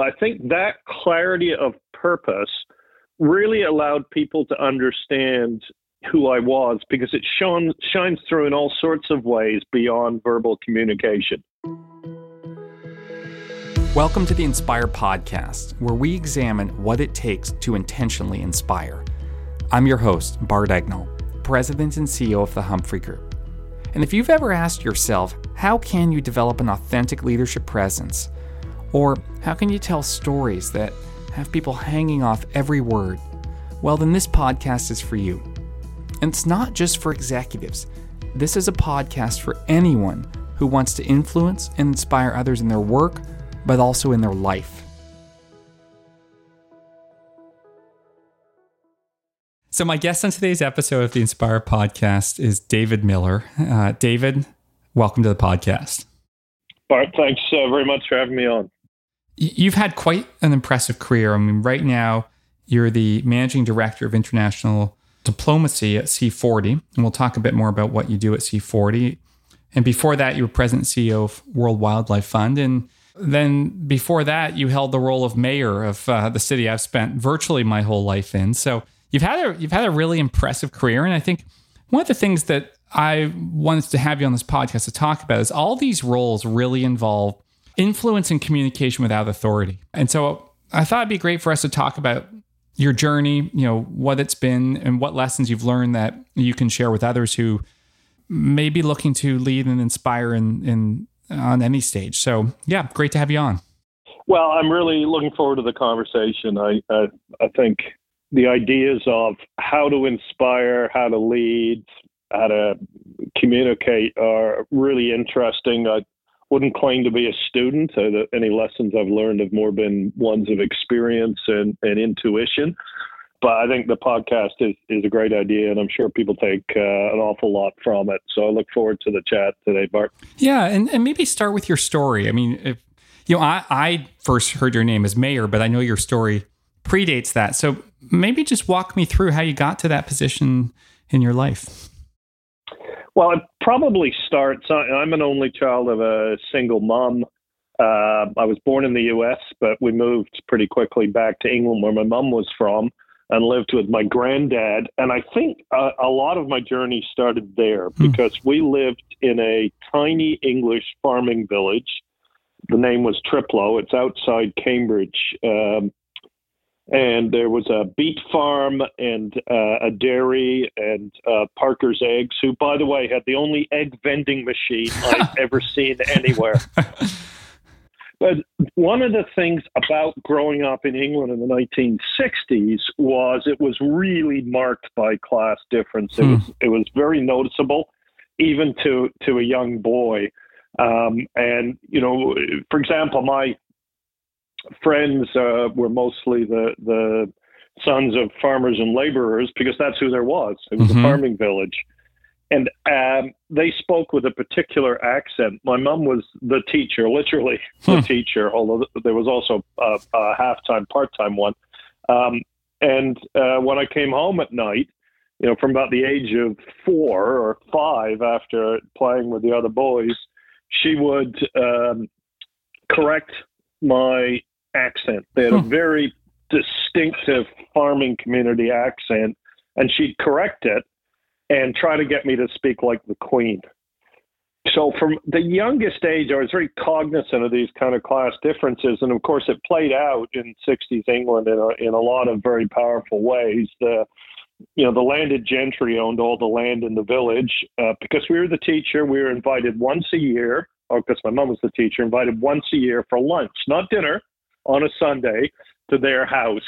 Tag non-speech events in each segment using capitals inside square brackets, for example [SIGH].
But I think that clarity of purpose really allowed people to understand who I was because it shone, shines through in all sorts of ways beyond verbal communication. Welcome to the Inspire Podcast, where we examine what it takes to intentionally inspire. I'm your host, Bart Egnal, President and CEO of the Humphrey Group. And if you've ever asked yourself, how can you develop an authentic leadership presence? Or how can you tell stories that have people hanging off every word? Well, then this podcast is for you. And it's not just for executives, this is a podcast for anyone who wants to influence and inspire others in their work, but also in their life. So, my guest on today's episode of the Inspire podcast is David Miller. Uh, David, welcome to the podcast. Bart, thanks uh, very much for having me on. You've had quite an impressive career. I mean, right now, you're the managing director of international diplomacy at C40, and we'll talk a bit more about what you do at C40. And before that, you were president CEO of World Wildlife Fund. And then before that, you held the role of mayor of uh, the city I've spent virtually my whole life in. So you've had a you've had a really impressive career. And I think one of the things that I wanted to have you on this podcast to talk about is all these roles really involve influence and communication without authority. And so I thought it'd be great for us to talk about your journey, you know, what it's been and what lessons you've learned that you can share with others who may be looking to lead and inspire in, in on any stage. So yeah, great to have you on. Well, I'm really looking forward to the conversation. I, I, I think the ideas of how to inspire, how to lead, how to communicate are really interesting. I wouldn't claim to be a student. Uh, any lessons I've learned have more been ones of experience and, and intuition. But I think the podcast is, is a great idea, and I'm sure people take uh, an awful lot from it. So I look forward to the chat today, Bart. Yeah, and, and maybe start with your story. I mean, if, you know, I, I first heard your name as mayor, but I know your story predates that. So maybe just walk me through how you got to that position in your life. Well, it probably starts. I'm an only child of a single mom. Uh, I was born in the U.S., but we moved pretty quickly back to England, where my mom was from, and lived with my granddad. And I think a, a lot of my journey started there hmm. because we lived in a tiny English farming village. The name was Thriplow. It's outside Cambridge. Um, and there was a beet farm and uh, a dairy and uh, Parker's Eggs, who, by the way, had the only egg vending machine I've [LAUGHS] ever seen anywhere. But one of the things about growing up in England in the 1960s was it was really marked by class difference. It hmm. was it was very noticeable, even to to a young boy. Um, and you know, for example, my friends uh, were mostly the the sons of farmers and laborers because that's who there was. It was mm-hmm. a farming village, and um, they spoke with a particular accent. My mom was the teacher, literally the hmm. teacher, although there was also a, a half time, part time one. Um, and uh, when I came home at night, you know, from about the age of four or five, after playing with the other boys, she would um, correct my accent. They had a very distinctive farming community accent, and she'd correct it and try to get me to speak like the Queen. So, from the youngest age, I was very cognizant of these kind of class differences, and of course, it played out in '60s England in a, in a lot of very powerful ways. The you know, the landed gentry owned all the land in the village uh, because we were the teacher. We were invited once a year, or because my mom was the teacher, invited once a year for lunch, not dinner, on a Sunday to their house.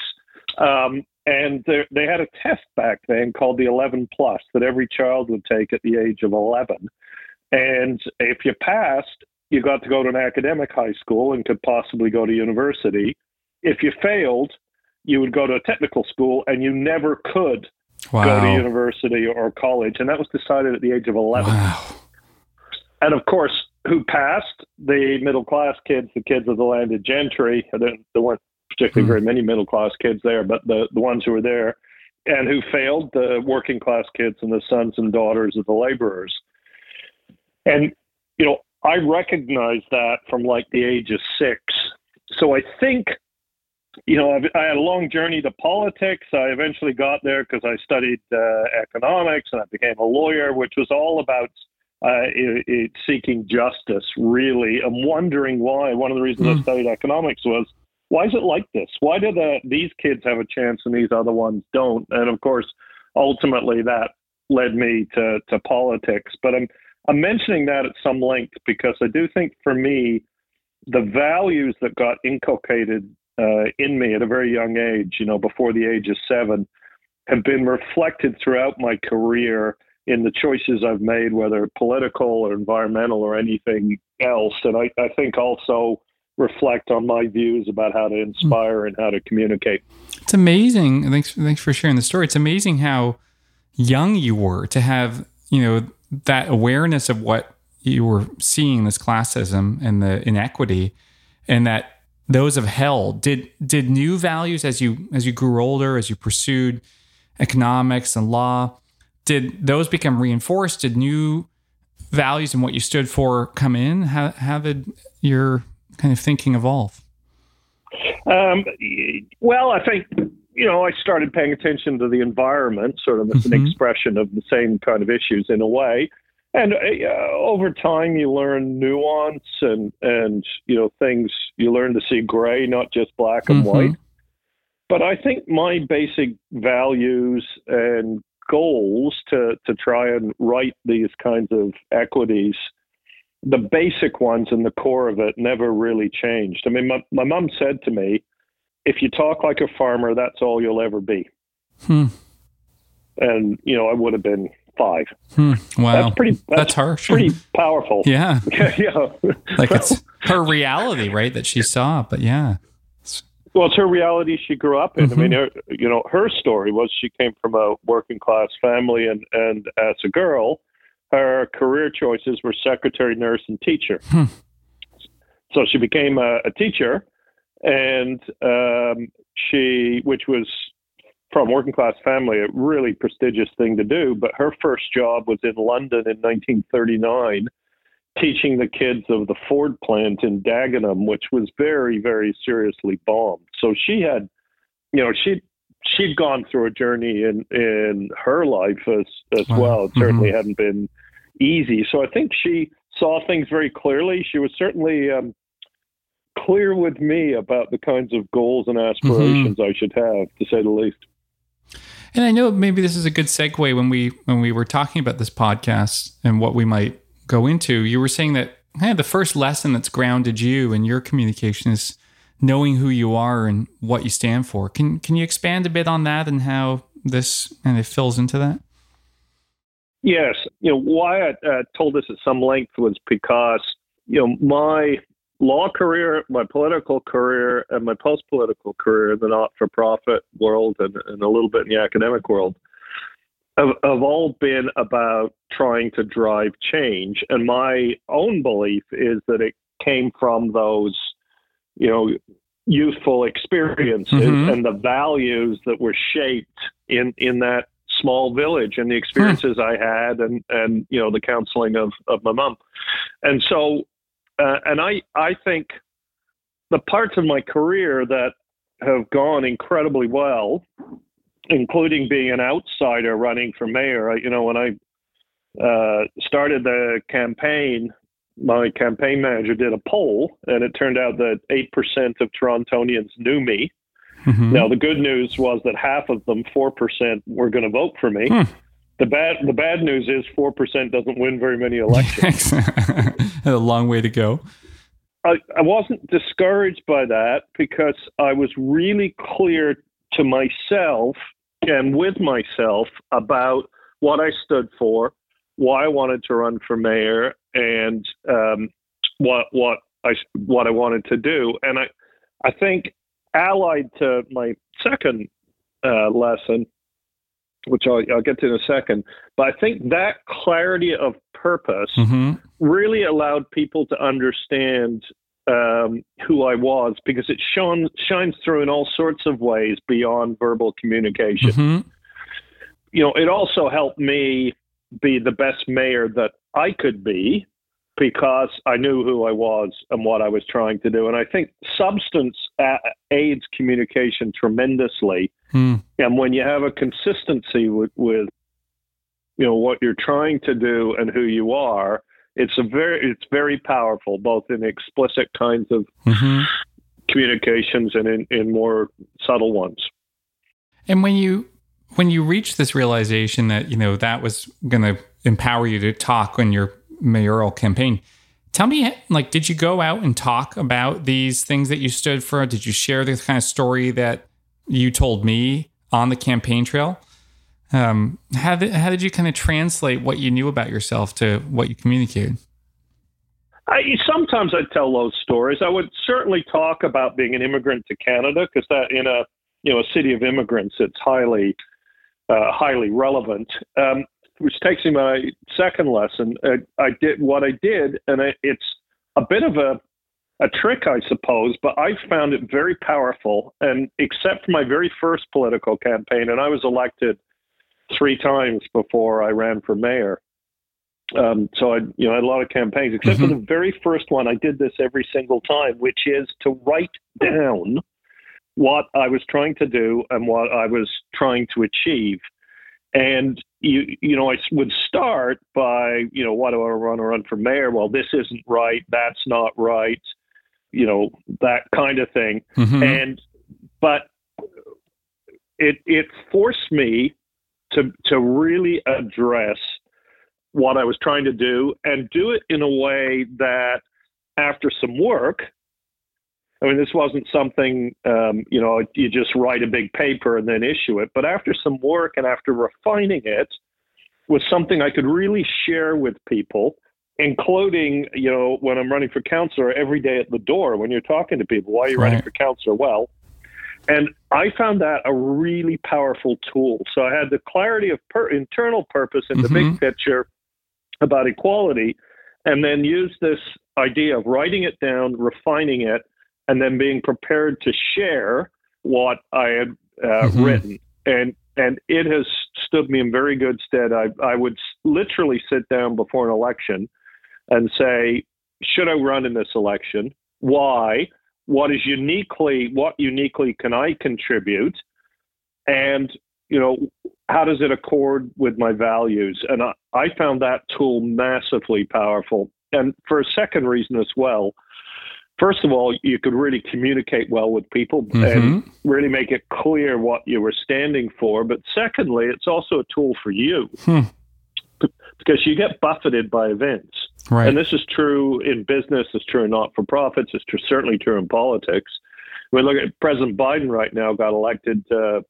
Um, and they had a test back then called the 11 plus that every child would take at the age of 11. And if you passed, you got to go to an academic high school and could possibly go to university. If you failed, you would go to a technical school and you never could wow. go to university or college. And that was decided at the age of 11. Wow. And of course, who passed the middle class kids, the kids of the landed gentry. There weren't particularly very hmm. many middle class kids there, but the, the ones who were there, and who failed the working class kids and the sons and daughters of the laborers. And, you know, I recognized that from like the age of six. so I think, you know, I've, I had a long journey to politics. I eventually got there because I studied uh, economics and I became a lawyer, which was all about uh, it, it seeking justice, really. I'm wondering why. One of the reasons mm. I hmm. studied economics was why is it like this? Why do the, these kids have a chance and these other ones don't? And of course, ultimately that led me to, to politics. But I'm, I'm mentioning that at some length because I do think for me, the values that got inculcated uh, in me at a very young age, you know, before the age of seven, have been reflected throughout my career in the choices I've made, whether political or environmental or anything else. And I, I think also reflect on my views about how to inspire and how to communicate. It's amazing. Thanks, thanks for sharing the story. It's amazing how young you were to have, you know, that awareness of what you were seeing this classism and the inequity and that those of hell did did new values as you as you grew older as you pursued economics and law did those become reinforced? Did new values and what you stood for come in? How, how did your kind of thinking evolve? Um, well i think you know i started paying attention to the environment sort of as mm-hmm. an expression of the same kind of issues in a way. And uh, over time you learn nuance and and you know things you learn to see gray not just black and mm-hmm. white. But i think my basic values and goals to to try and right these kinds of equities the basic ones and the core of it never really changed i mean my, my mom said to me if you talk like a farmer that's all you'll ever be hmm. and you know i would have been five. Hmm. Wow, that's pretty. That's, that's harsh. Pretty powerful. [LAUGHS] Yeah, [LAUGHS] yeah. like it's her reality, right? That she saw, but yeah. Well, it's her reality she grew up in. Mm-hmm. I mean, her, you know, her story was she came from a working class family, and and as a girl, her career choices were secretary, nurse, and teacher. Hmm. So she became a, a teacher, and um, she, which was from working class family, a really prestigious thing to do. But her first job was in London in 1939, teaching the kids of the Ford plant in Dagenham, which was very, very seriously bombed. So she had, you know, she she'd gone through a journey in in her life as as wow. well. It mm-hmm. certainly mm-hmm. hadn't been easy. So I think she saw things very clearly. She was certainly um, clear with me about the kinds of goals and aspirations mm-hmm. I should have, to say the least. And I know maybe this is a good segue when we when we were talking about this podcast and what we might go into. You were saying that hey, the first lesson that's grounded you in your communication is knowing who you are and what you stand for. Can can you expand a bit on that and how this kind of fills into that? Yes, you know why I uh, told this at some length was because you know my law career, my political career, and my post political career in the not for profit world and, and, a little bit in the academic world have, have all been about trying to drive change. And my own belief is that it came from those, you know, youthful experiences mm-hmm. and the values that were shaped in, in that small village and the experiences I had and, and, you know, the counseling of, of my mom. And so uh, and I, I think the parts of my career that have gone incredibly well, including being an outsider running for mayor. I, you know, when I uh, started the campaign, my campaign manager did a poll, and it turned out that 8% of Torontonians knew me. Mm-hmm. Now, the good news was that half of them, 4%, were going to vote for me. Hmm. The bad the bad news is four percent doesn't win very many [LAUGHS] elections. [LAUGHS] a long way to go. I, I wasn't discouraged by that because I was really clear to myself and with myself about what I stood for, why I wanted to run for mayor, and um, what what I what I wanted to do. And I I think allied to my second uh, lesson which I'll, I'll, get to in a second. But I think that clarity of purpose mm-hmm. really allowed people to understand um, who I was because it shone, shines through in all sorts of ways beyond verbal communication. Mm-hmm. You know, it also helped me be the best mayor that I could be because I knew who I was and what I was trying to do. And I think substance aids communication tremendously. Hmm. And when you have a consistency with, with, you know, what you're trying to do and who you are, it's a very it's very powerful, both in explicit kinds of mm-hmm. communications and in, in more subtle ones. And when you when you reach this realization that you know that was going to empower you to talk on your mayoral campaign, tell me, like, did you go out and talk about these things that you stood for? Did you share the kind of story that you told me on the campaign trail? Um, how did how did you kind of translate what you knew about yourself to what you communicated? I, sometimes I tell those stories. I would certainly talk about being an immigrant to Canada because that in a you know a city of immigrants, it's highly uh, highly relevant. Um, which takes me to my second lesson. Uh, I did what I did, and I, it's a bit of a a trick, I suppose, but I found it very powerful. And except for my very first political campaign, and I was elected three times before I ran for mayor. Um, so I, you know, I had a lot of campaigns. Except mm-hmm. for the very first one, I did this every single time, which is to write down what I was trying to do and what I was trying to achieve. And you, you know, I would start by, you know, why do I run or run for mayor? Well, this isn't right. That's not right. You know, that kind of thing. Mm-hmm. And, but it it forced me to to really address what I was trying to do and do it in a way that after some work I mean, this wasn't something, um, you know, you just write a big paper and then issue it. But after some work and after refining it, was something I could really share with people, including, you know, when I'm running for councillor every day at the door when you're talking to people, why are you right. running for councillor? Well, and I found that a really powerful tool. So I had the clarity of per- internal purpose in the mm-hmm. big picture about equality, and then use this idea of writing it down, refining it, and then being prepared to share what I had uh, mm-hmm. written. And and it has stood me in very good stead. I, I would literally sit down before an election and say, should I run in this election? Why? What is uniquely, what uniquely can I contribute? And, you know, how does it accord with my values? And I, I found that tool massively powerful. And for a second reason as well, first of all, you could really communicate well with people mm-hmm. and really make it clear what you were standing for. But secondly, it's also a tool for you hmm. Because you get buffeted by events. Right. And this is true in business, it's true in not for profits, it's true, certainly true in politics. We look at President Biden right now got elected to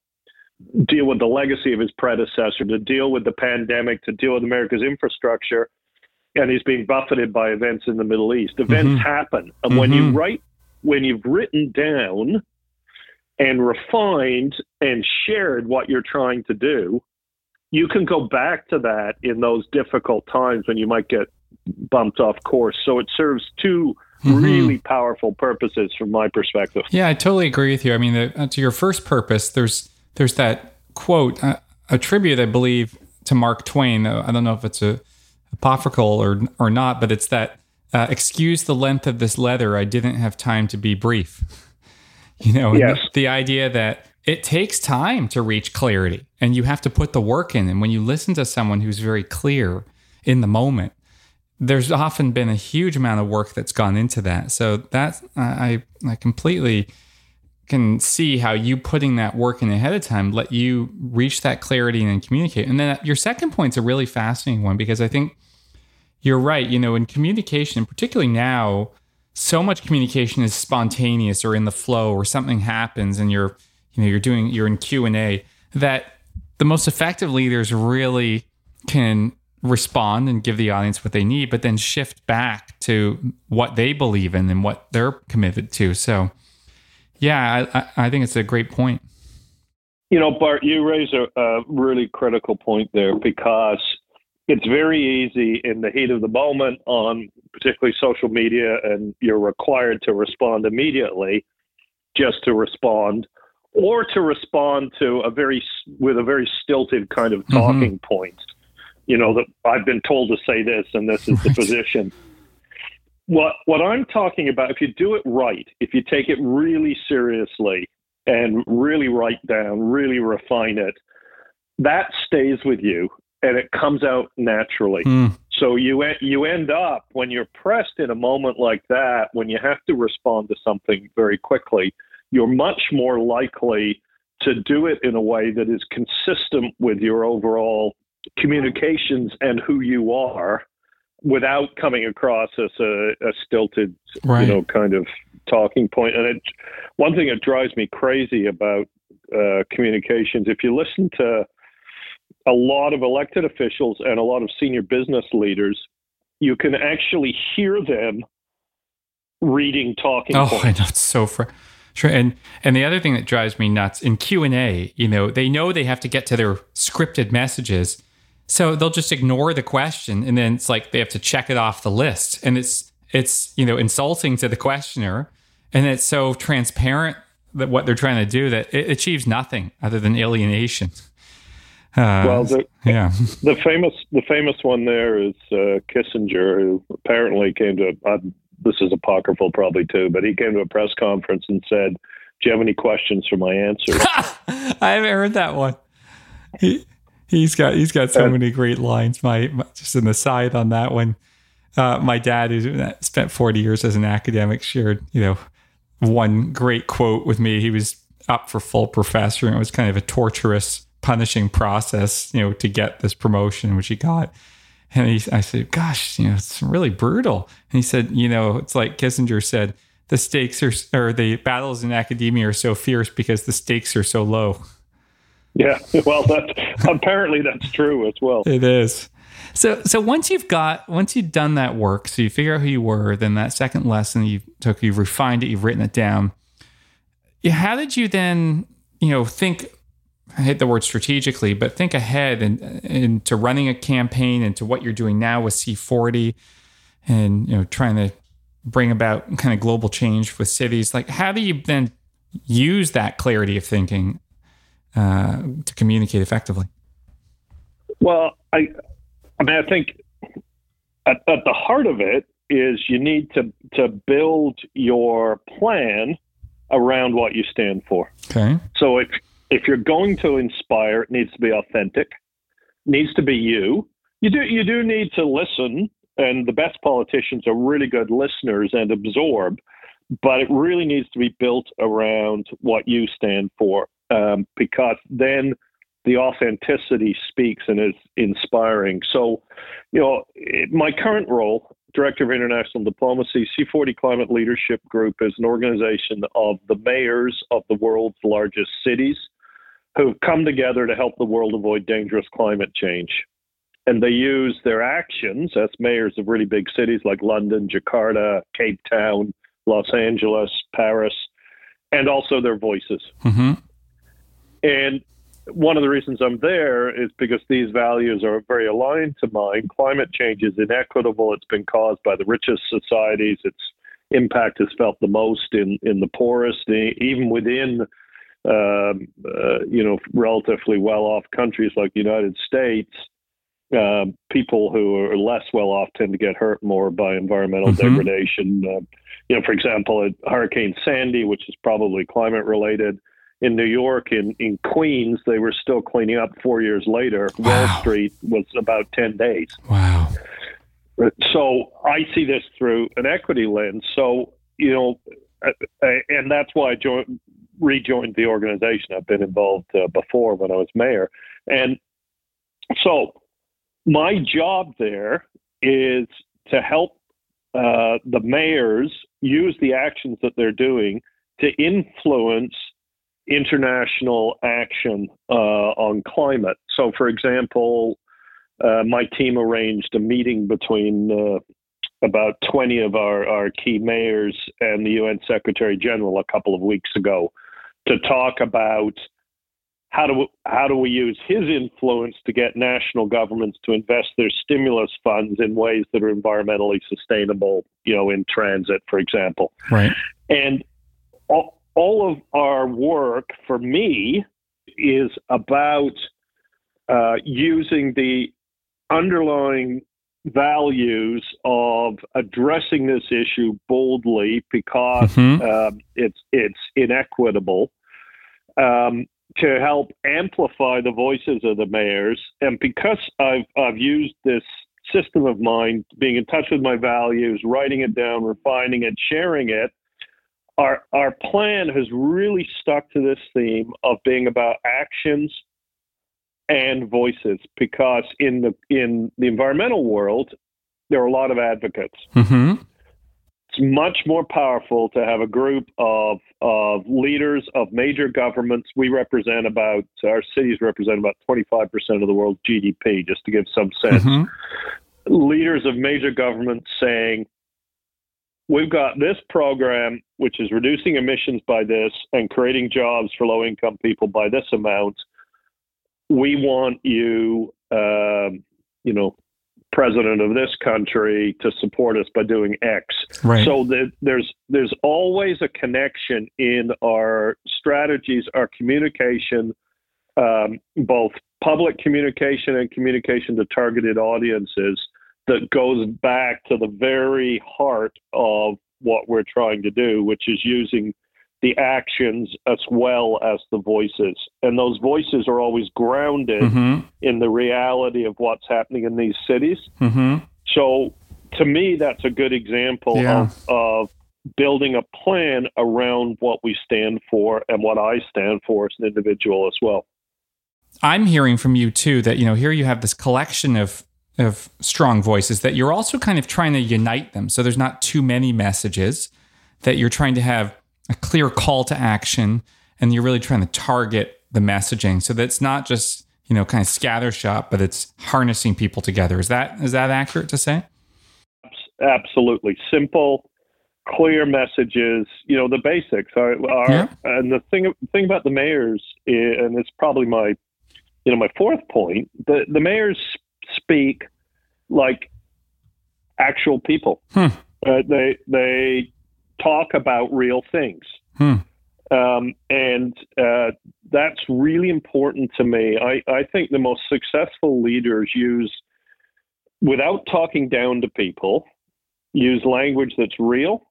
deal with the legacy of his predecessor, to deal with the pandemic, to deal with America's infrastructure and he's being buffeted by events in the Middle East. Events mm-hmm. happen, and mm-hmm. when you mm-hmm. write, when you've written down and refined and shared what you're trying to do, you can go back to that in those difficult times when you might get bumped off course. So it serves 2 mm-hmm. really powerful purposes from my perspective. Yeah, I totally agree with you. I mean, the, uh, to your first purpose, there's there's that quote, uh, a tribute, I believe, to Mark Twain. I don't know if it's a apocryphal or or not, but it's that uh, excuse the length of this letter. I didn't have time to be brief. [LAUGHS] You know, yes. the, the idea that it takes time to reach clarity and you have to put the work in. And when you listen to someone who's very clear in the moment, there's often been a huge amount of work that's gone into that. So that I I completely can see how you putting that work in ahead of time let you reach that clarity and then communicate. And then uh, your second point's a really fascinating one because I think you're right. You know, in communication, particularly now, so much communication is spontaneous or in the flow or something happens and you're, you know, you're doing, you're in Q and A that the most effective leaders really can respond and give the audience what they need, but then shift back to what they believe in and what they're committed to. So, yeah, I, I think it's a great point. You know, Bart, you raise a, a really critical point there because it's very easy in the heat of the moment on particularly social media, and you're required to respond immediately just to respond or to respond to a very with a very stilted kind of mm-hmm. talking mm-hmm. point you know that i've been told to say this and this is the position what what I'm talking about, if you do it right, if you take it really seriously and really write down, really refine it, that stays with you and it comes out naturally. Mm. So you you end up when you're pressed in a moment like that, when you have to respond to something very quickly, you're much more likely to do it in a way that is consistent with your overall communications and who you are without coming across as a, a stilted, right. you know, kind of talking point. And it, one thing that drives me crazy about uh, communications, if you listen to a lot of elected officials and a lot of senior business leaders, you can actually hear them reading talking oh, points. I know it's so fr- sure. And and the other thing that drives me nuts in Q and A, you know, they know they have to get to their scripted messages, so they'll just ignore the question, and then it's like they have to check it off the list, and it's it's you know insulting to the questioner, and it's so transparent that what they're trying to do that it achieves nothing other than alienation. Uh, well, the, yeah, the famous the famous one there is uh, Kissinger, who apparently came to. Uh, this is apocryphal, probably too, but he came to a press conference and said, "Do you have any questions for my answer?" [LAUGHS] I haven't heard that one. He he's got he's got so many great lines. My, my just an aside on that one. Uh, my dad, who spent 40 years as an academic, shared you know one great quote with me. He was up for full professor, and it was kind of a torturous punishing process, you know, to get this promotion, which he got. And he, I said, gosh, you know, it's really brutal. And he said, you know, it's like Kissinger said, the stakes are, or the battles in academia are so fierce because the stakes are so low. Yeah, [LAUGHS] well, that apparently that's true as well. It is. So, so once you've got, once you've done that work, so you figure out who you were, then that second lesson you took, you've refined it, you've written it down. How did you then, you know, think I hate the word strategically, but think ahead and into running a campaign into what you're doing now with C40 and you know trying to bring about kind of global change with cities. Like how do you then use that clarity of thinking uh, to communicate effectively? Well, I I mean I think at, at the heart of it is you need to to build your plan around what you stand for. Okay. So if if you're going to inspire, it needs to be authentic, needs to be you. You do you do need to listen, and the best politicians are really good listeners and absorb, but it really needs to be built around what you stand for, um, because then the authenticity speaks and is inspiring. So, you know, my current role, Director of International Diplomacy, C40 Climate Leadership Group is an organization of the mayors of the world's largest cities who've come together to help the world avoid dangerous climate change. And they use their actions as mayors of really big cities like London, Jakarta, Cape Town, Los Angeles, Paris, and also their voices. Mm-hmm. And one of the reasons I'm there is because these values are very aligned to mine. Climate change is inequitable. It's been caused by the richest societies. Its impact is felt the most in, in the poorest, even within um, uh, you know, relatively well-off countries like the United States, uh, people who are less well-off tend to get hurt more by environmental mm-hmm. degradation. Uh, you know, for example, Hurricane Sandy, which is probably climate-related, in New York, in, in Queens, they were still cleaning up four years later. Wow. Wall Street was about 10 days. Wow. So I see this through an equity lens. So, you know, uh, uh, and that's why I joined, rejoined the organization. I've been involved uh, before when I was mayor. And so my job there is to help uh, the mayors use the actions that they're doing to influence international action uh, on climate. So, for example, uh, my team arranged a meeting between uh, about 20 of our, our key mayors and the UN Secretary General a couple of weeks ago to talk about how do we, how do we use his influence to get national governments to invest their stimulus funds in ways that are environmentally sustainable, you know, in transit, for example. Right. And all, all of our work for me is about uh, using the underlying values of addressing this issue boldly because mm-hmm. um, it's it's inequitable. Um, to help amplify the voices of the mayors, and because I've I've used this system of mine, being in touch with my values, writing it down, refining it, sharing it, our our plan has really stuck to this theme of being about actions and voices because in the in the environmental world there are a lot of advocates. Mm-hmm. It's much more powerful to have a group of of leaders of major governments. We represent about our cities represent about twenty five percent of the world's GDP, just to give some sense. Mm-hmm. Leaders of major governments saying, "We've got this program which is reducing emissions by this and creating jobs for low income people by this amount." We want you, uh, you know, president of this country to support us by doing X. Right. So that there's there's always a connection in our strategies, our communication, um, both public communication and communication to targeted audiences that goes back to the very heart of what we're trying to do, which is using the actions as well as the voices. And those voices are always grounded mm-hmm. in the reality of what's happening in these cities. Mm-hmm. So to me, that's a good example yeah. of, of building a plan around what we stand for and what I stand for as an individual as well. I'm hearing from you too that, you know, here you have this collection of of strong voices that you're also kind of trying to unite them. So there's not too many messages that you're trying to have a clear call to action and you're really trying to target the messaging. So that's not just you know kind of scattershot but it's harnessing people together. Is that is that accurate to say? Absolutely. Simple clear messages you know the basics are, are yeah. and the thing thing about the mayors and it's probably my you know my fourth point the the mayors speak like actual people. Hmm. uh, they they talk about real things. Hmm. Um, and uh, that's really important to me. I, I think the most successful leaders use, without talking down to people, use language that's real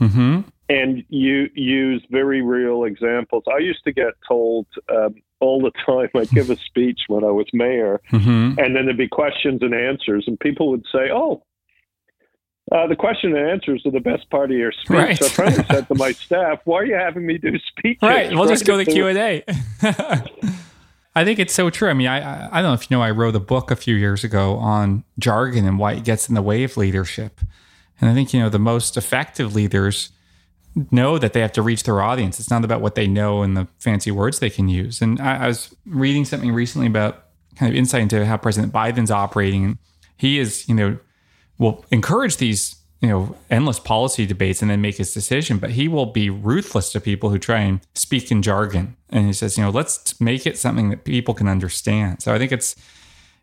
mm-hmm. and you use very real examples. I used to get told um, all the time, I'd give a [LAUGHS] speech when I was mayor, mm-hmm. and then there'd be questions and answers, and people would say, Oh, uh, the question and answers are the best part of your speech. Right. So I finally said to my staff, "Why are you having me do speeches?" Right. We'll just go to the Q and A. [LAUGHS] I think it's so true. I mean, I I don't know if you know, I wrote a book a few years ago on jargon and why it gets in the way of leadership. And I think you know the most effective leaders know that they have to reach their audience. It's not about what they know and the fancy words they can use. And I, I was reading something recently about kind of insight into how President Biden's operating. He is, you know will encourage these you know endless policy debates and then make his decision but he will be ruthless to people who try and speak in jargon. And he says you know let's make it something that people can understand. So i think it's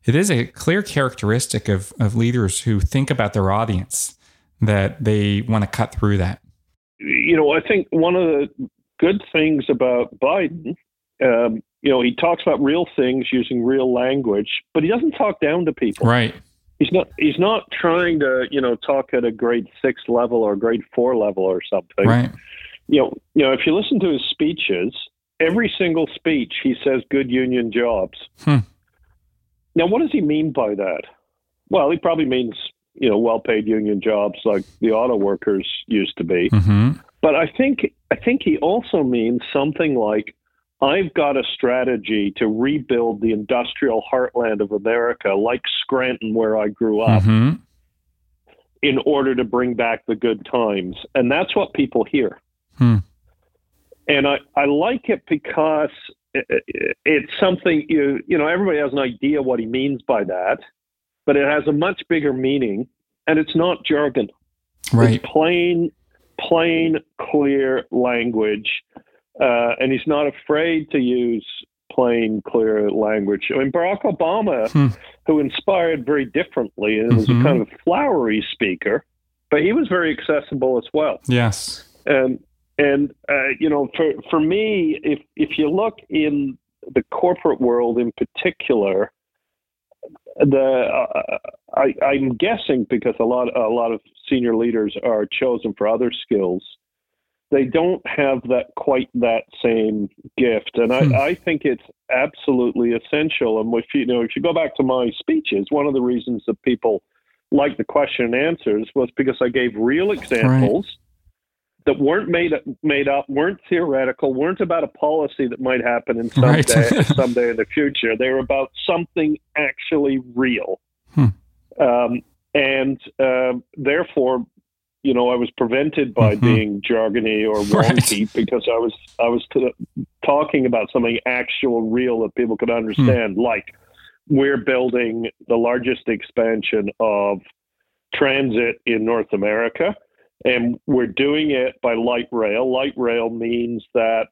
it is a clear characteristic of of leaders who think about their audience that they want to cut through that. You know i think one of the good things about biden um, you know he talks about real things using real language but he doesn't talk down to people. Right he's not he's not trying to you know talk at a grade six level or grade four level or something. Right. You know, you know, if you listen to his speeches, every single speech he says "good union jobs." Hmm. Now, what does he mean by that? Well, he probably means you know well-paid union jobs like the auto workers used to be. Mm-hmm. But I think I think he also means something like I've got a strategy to rebuild the industrial heartland of America, like Scranton, where I grew up, mm-hmm. in order to bring back the good times. And that's what people hear. Hmm. And I, I like it because it's something you you know everybody has an idea what he means by that, but it has a much bigger meaning, and it's not jargon. Right. It's plain, plain, clear language uh, and he's not afraid to use plain, clear language. I mean, Barack Obama, hmm. who inspired very differently and mm-hmm. was a mm-hmm. kind of flowery speaker, but he was very accessible as well. Yes. And and uh, you know, for for me, if if you look in the corporate world in particular, the uh, I, I'm guessing because a lot a lot of senior leaders are chosen for other skills. They don't have that quite that same gift, and hmm. I, I think it's absolutely essential. And if you, know, if you go back to my speeches, one of the reasons that people like the question and answers was because I gave real examples. Right that weren't made made up, weren't theoretical, weren't about a policy that might happen in some right. day, [LAUGHS] someday in the future. They were about something actually real, hmm. um, and uh, therefore, you know, I was prevented by mm-hmm. being jargony or [LAUGHS] wonky right. because I was I was t- talking about something actual, real that people could understand, hmm. like we're building the largest expansion of transit in North America and we're doing it by light rail. Light rail means that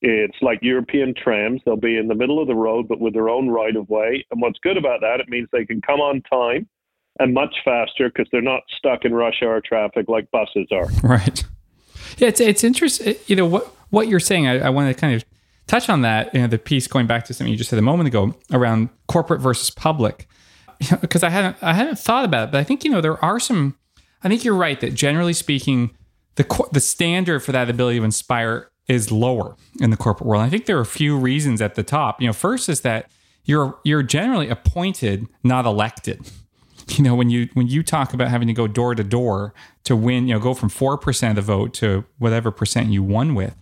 it's like European trams. They'll be in the middle of the road, but with their own right of way. And what's good about that, it means they can come on time and much faster because they're not stuck in rush hour traffic like buses are. [LAUGHS] Right. Yeah, it's it's interesting. You know what what you're saying. I, I want to kind of touch on that. You know, the piece going back to something you just said a moment ago around corporate versus public. Because I hadn't I hadn't thought about it, but I think you know there are some I think you're right that generally speaking, the the standard for that ability to inspire is lower in the corporate world. I think there are a few reasons at the top. You know, first is that you're you're generally appointed, not elected. [LAUGHS] You know, when you when you talk about having to go door to door to win, you know, go from four percent of the vote to whatever percent you won with,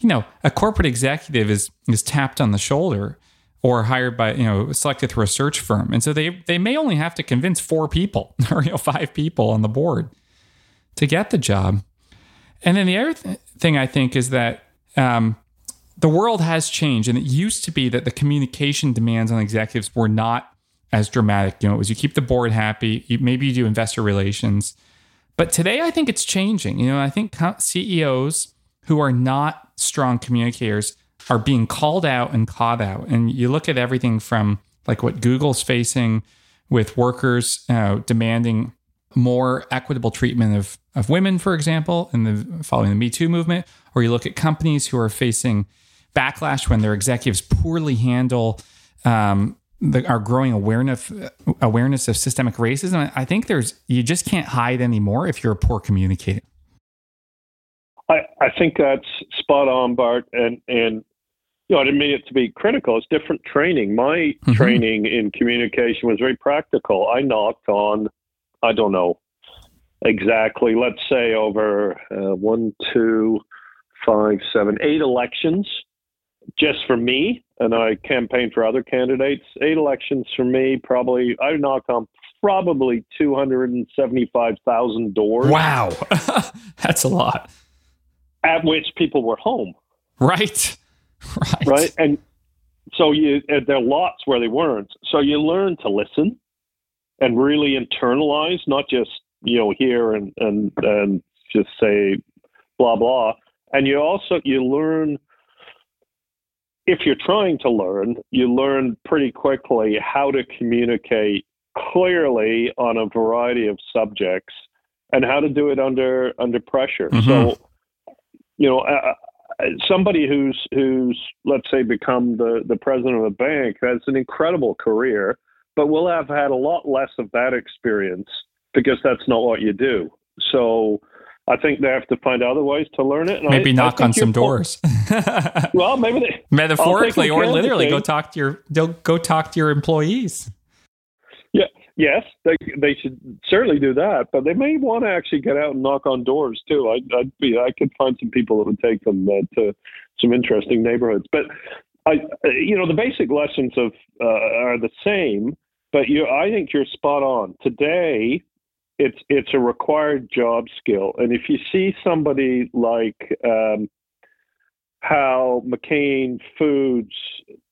you know, a corporate executive is is tapped on the shoulder or hired by you know selected through a search firm. And so they they may only have to convince four people [LAUGHS] or you know five people on the board to get the job. And then the other th- thing i think is that um, the world has changed and it used to be that the communication demands on executives were not as dramatic you know it was you keep the board happy you, maybe you do investor relations but today i think it's changing you know i think ceos who are not strong communicators are being called out and caught out. And you look at everything from like what Google's facing with workers uh, demanding more equitable treatment of, of women, for example, in the following the Me Too movement, or you look at companies who are facing backlash when their executives poorly handle um, the, our growing awareness awareness of systemic racism. I think there's you just can't hide anymore if you're a poor communicator. I, I think that's spot on, Bart, and and you know, I didn't mean it to be critical. It's different training. My mm-hmm. training in communication was very practical. I knocked on, I don't know exactly, let's say over uh, one, two, five, seven, eight elections just for me, and I campaigned for other candidates. Eight elections for me, probably, I knocked on probably 275,000 doors. Wow. [LAUGHS] That's a lot. At which people were home. Right. [LAUGHS] Right. Right. And so you there are lots where they weren't. So you learn to listen and really internalize, not just you know hear and and and just say blah blah. And you also you learn if you're trying to learn, you learn pretty quickly how to communicate clearly on a variety of subjects and how to do it under under pressure. Mm-hmm. So, you know, somebody who's who's let's say become the the president of a bank has an incredible career, but will have had a lot less of that experience because that's not what you do. So I think they have to find other ways to learn it. And maybe I, knock I on some doors. [LAUGHS] well, maybe they, metaphorically or literally go talk to your go talk to your employees. Yeah, yes, they they should certainly do that, but they may want to actually get out and knock on doors too. I, I'd be I could find some people that would take them uh, to some interesting neighborhoods. But I, you know, the basic lessons of uh, are the same. But you, I think you're spot on. Today, it's it's a required job skill, and if you see somebody like um, how McCain Foods,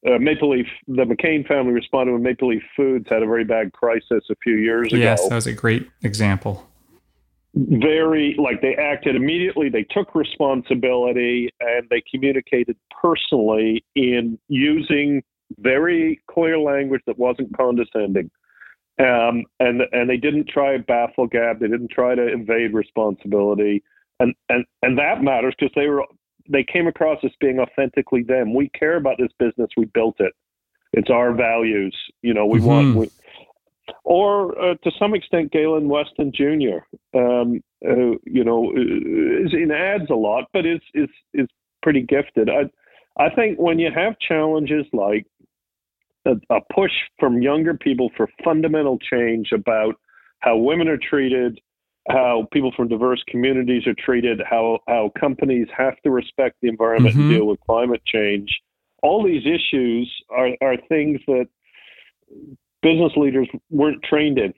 uh, Maple Leaf, the McCain family responded when Maple Leaf Foods had a very bad crisis a few years ago. Yes, that was a great example. Very, like they acted immediately, they took responsibility, and they communicated personally in using very clear language that wasn't condescending. Um, and and they didn't try to bafflegab. They didn't try to evade responsibility, and and and that matters because they were they came across as being authentically them. We care about this business. We built it. It's our values. You know, we mm-hmm. want. We, or uh, to some extent Galen Weston Jr. Um, uh, you know, is in ads a lot, but is is is pretty gifted. I I think when you have challenges like a, a push from younger people for fundamental change about how women are treated, how people from diverse communities are treated, how how companies have to respect the environment mm-hmm. and deal with climate change. All these issues are, are things that business leaders weren't trained in.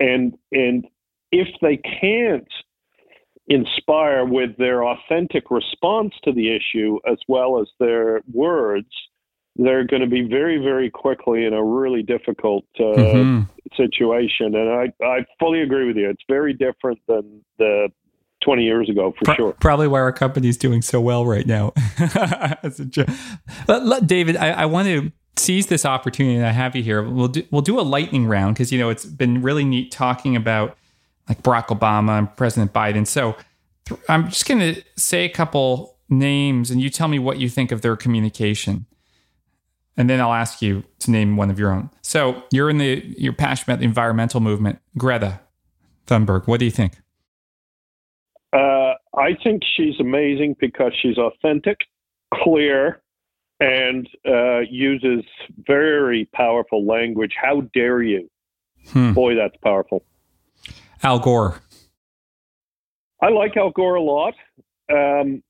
And and if they can't inspire with their authentic response to the issue as well as their words, they're going to be very, very quickly in a really difficult uh, mm-hmm. situation. And I, I fully agree with you. It's very different than the 20 years ago, for Pro- sure. Probably why our company's doing so well right now. [LAUGHS] David, I, I want to seize this opportunity that I have you here. We'll do, we'll do a lightning round because you know it's been really neat talking about like Barack Obama and President Biden. So th- I'm just going to say a couple names, and you tell me what you think of their communication, and then I'll ask you to name one of your own. So you're in the you're passionate about the environmental movement, Greta Thunberg. What do you think? Uh, I think she's amazing because she's authentic, clear, and uh, uses very powerful language. How dare you? Hmm. Boy, that's powerful. Al Gore. I like Al Gore a lot. Um,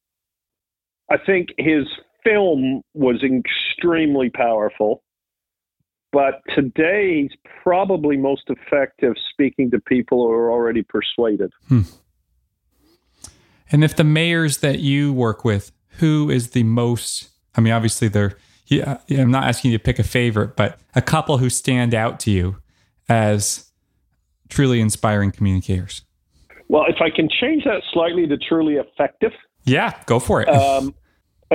I think his film was extremely powerful, but today he's probably most effective speaking to people who are already persuaded. Hmm. And if the mayors that you work with, who is the most I mean, obviously, they're. Yeah, I'm not asking you to pick a favorite, but a couple who stand out to you as truly inspiring communicators. Well, if I can change that slightly to truly effective. Yeah, go for it. Um,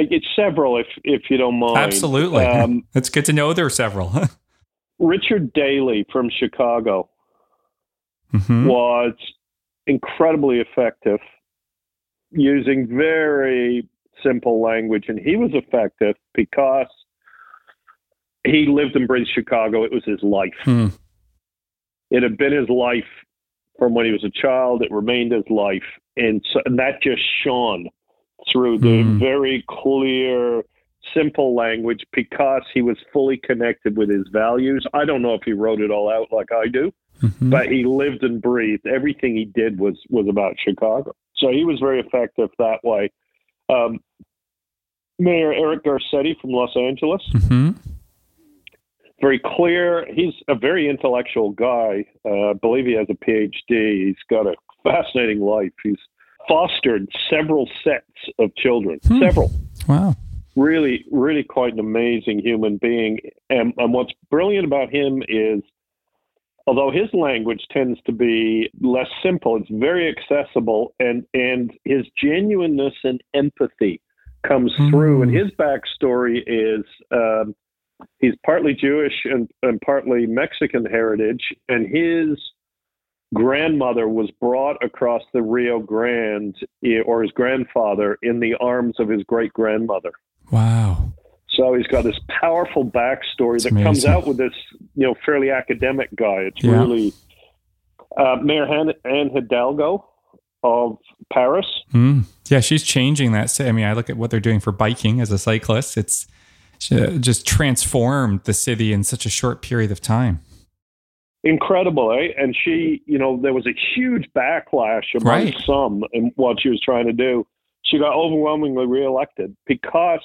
it's several, if if you don't mind. Absolutely, um, [LAUGHS] it's good to know there are several. [LAUGHS] Richard Daley from Chicago mm-hmm. was incredibly effective, using very simple language, and he was effective because he lived and breathed Chicago. It was his life. Hmm. It had been his life from when he was a child. It remained his life, and, so, and that just shone through the hmm. very clear, simple language because he was fully connected with his values. I don't know if he wrote it all out like I do, mm-hmm. but he lived and breathed. Everything he did was was about Chicago. So he was very effective that way. Um, Mayor Eric Garcetti from Los Angeles. Mm-hmm. Very clear. He's a very intellectual guy. Uh, I believe he has a PhD. He's got a fascinating life. He's fostered several sets of children. Hmm. Several. Wow. Really, really quite an amazing human being. And, and what's brilliant about him is although his language tends to be less simple, it's very accessible, and and his genuineness and empathy comes mm. through. And his backstory is um, he's partly Jewish and, and partly Mexican heritage, and his grandmother was brought across the Rio Grande, eh, or his grandfather, in the arms of his great grandmother. Wow. So he's got this powerful backstory it's that amazing. comes out with this, you know, fairly academic guy. It's yeah. really uh, Mayor Han- Anne Hidalgo of Paris. Mm. Yeah, she's changing that. I mean, I look at what they're doing for biking as a cyclist. It's just transformed the city in such a short period of time. Incredible, eh? And she, you know, there was a huge backlash among right. some in what she was trying to do. She got overwhelmingly reelected because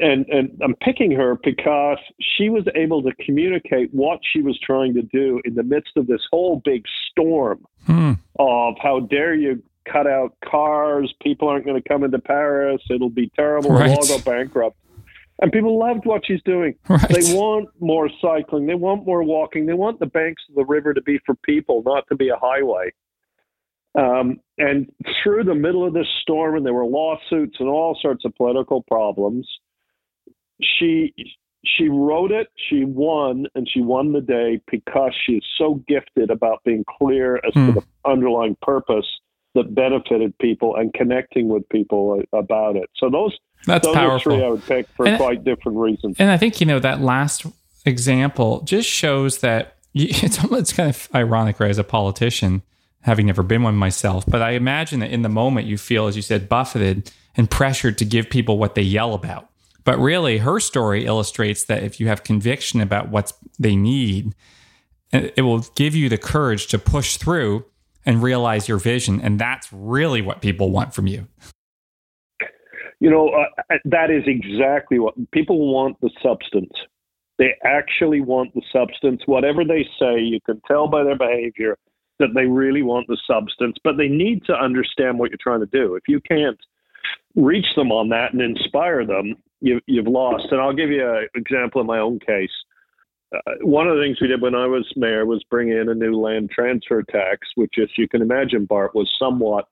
and and I'm picking her because she was able to communicate what she was trying to do in the midst of this whole big storm hmm. of how dare you cut out cars, people aren't going to come into Paris, it'll be terrible, right. we'll all go bankrupt. And people loved what she's doing. [LAUGHS] Right. They want more cycling, they want more walking, they want the banks of the river to be for people, not to be a highway. Um, and through the middle of this storm, and there were lawsuits and all sorts of political problems, she she wrote it, she won, and she won the day because she's so gifted about being clear as mm. to hmm. the underlying purpose that benefited people and connecting with people about it. So those that's those powerful. Are three I would pick for and, quite different reasons. And I think you know that last example just shows that [LAUGHS] it's almost kind of ironic, right? As a politician, having never been one myself, but I imagine that in the moment you feel, as you said, buffeted and pressured to give people what they yell about. But really, her story illustrates that if you have conviction about what they need, it will give you the courage to push through and realize your vision. And that's really what people want from you. You know, uh, that is exactly what people want the substance. They actually want the substance. Whatever they say, you can tell by their behavior that they really want the substance, but they need to understand what you're trying to do. If you can't reach them on that and inspire them, you, you've lost. And I'll give you an example in my own case. Uh, one of the things we did when I was mayor was bring in a new land transfer tax, which, as you can imagine, Bart, was somewhat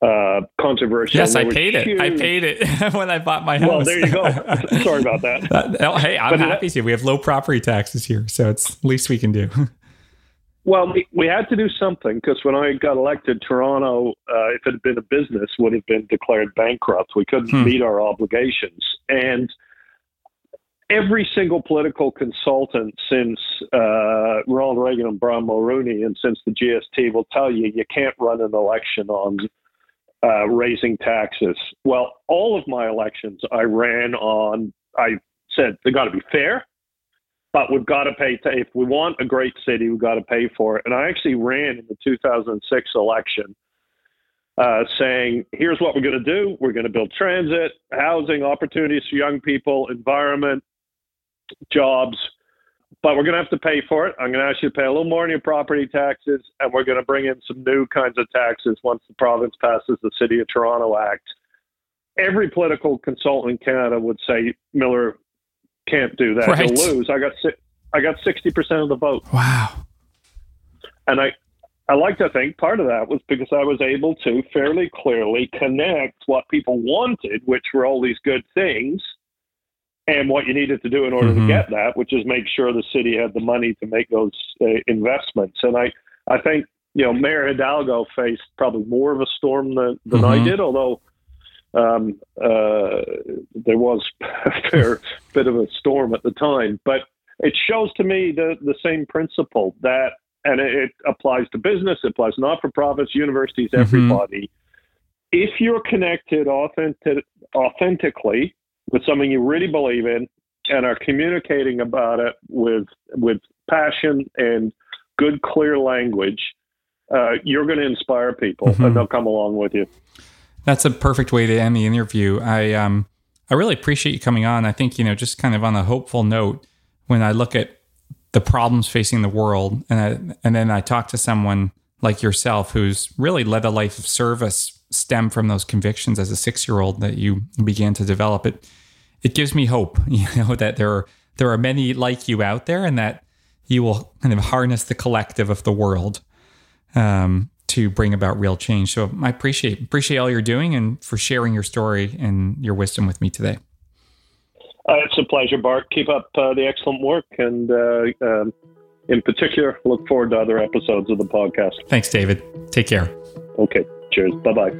uh, controversial. Yes, I paid huge... it. I paid it [LAUGHS] when I bought my house. Well, there you go. [LAUGHS] Sorry about that. Uh, hey, I'm but happy to. We have low property taxes here, so it's least we can do. [LAUGHS] Well, we, we had to do something because when I got elected, Toronto, uh, if it had been a business, would have been declared bankrupt. We couldn't hmm. meet our obligations. And every single political consultant since uh, Ronald Reagan and Brian Mulroney and since the GST will tell you you can't run an election on uh, raising taxes. Well, all of my elections I ran on, I said they got to be fair, but we've got to pay. To, if we want a great city, we've got to pay for it. And I actually ran in the 2006 election uh, saying, here's what we're going to do. We're going to build transit, housing, opportunities for young people, environment, jobs, but we're going to have to pay for it. I'm going to ask you to pay a little more on your property taxes, and we're going to bring in some new kinds of taxes once the province passes the City of Toronto Act. Every political consultant in Canada would say Miller can't do that. Right. He'll lose. I got I got sixty percent of the vote. Wow. And I I like to think part of that was because I was able to fairly clearly connect what people wanted, which were all these good things, and what you needed to do in order mm-hmm. to get that, which is make sure the city had the money to make those uh, investments. And I, I think you know Mayor Hidalgo faced probably more of a storm than, than mm-hmm. I did, although um, uh, there was [LAUGHS] a fair bit of a storm at the time. But it shows to me the the same principle that, and it, it applies to business, it applies not for profits, universities, mm-hmm. everybody. If you're connected authentic, authentically with something you really believe in and are communicating about it with with passion and good clear language uh, you're going to inspire people mm-hmm. and they'll come along with you. That's a perfect way to end the interview. I um i really appreciate you coming on. I think you know just kind of on a hopeful note when i look at the problems facing the world and I, and then i talk to someone like yourself who's really led a life of service stem from those convictions as a six year old that you began to develop it it gives me hope [LAUGHS] you know that there are there are many like you out there and that you will kind of harness the collective of the world um, to bring about real change. So i appreciate appreciate all you're doing and for sharing your story and your wisdom with me today. Uh, it's a pleasure bart. Keep up uh, the excellent work and uh, um, in particular look forward to other episodes of the podcast. Thanks david. Take care. Okay Cheers. Bye bye.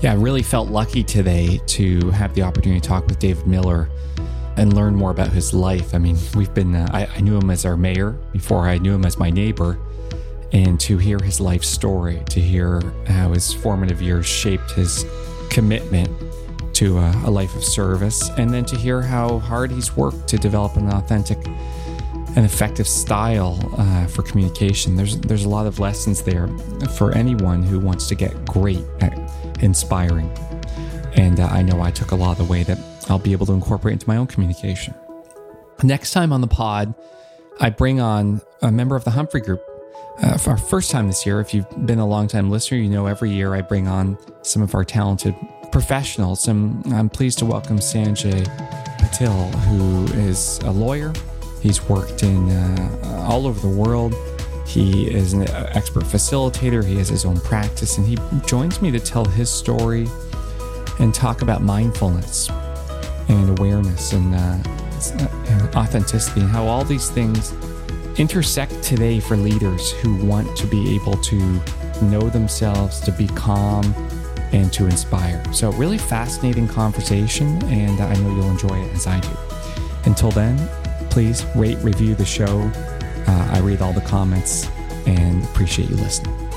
Yeah, I really felt lucky today to have the opportunity to talk with David Miller and learn more about his life. I mean, we've been, uh, I, I, knew him as our mayor before I knew him as my neighbor. And to hear his life story, to hear how his formative years shaped his commitment to a, a life of service, and then to hear how hard he's worked to develop an authentic an effective style uh, for communication. There's there's a lot of lessons there for anyone who wants to get great at inspiring. And uh, I know I took a lot of the way that I'll be able to incorporate into my own communication. Next time on the pod, I bring on a member of the Humphrey Group. Uh, for our first time this year, if you've been a long time listener, you know every year I bring on some of our talented professionals. And I'm pleased to welcome Sanjay Patil, who is a lawyer, He's worked in uh, all over the world. He is an expert facilitator. He has his own practice, and he joins me to tell his story and talk about mindfulness and awareness and, uh, and authenticity and how all these things intersect today for leaders who want to be able to know themselves, to be calm, and to inspire. So, really fascinating conversation, and I know you'll enjoy it as I do. Until then, please rate, review the show. Uh, I read all the comments and appreciate you listening.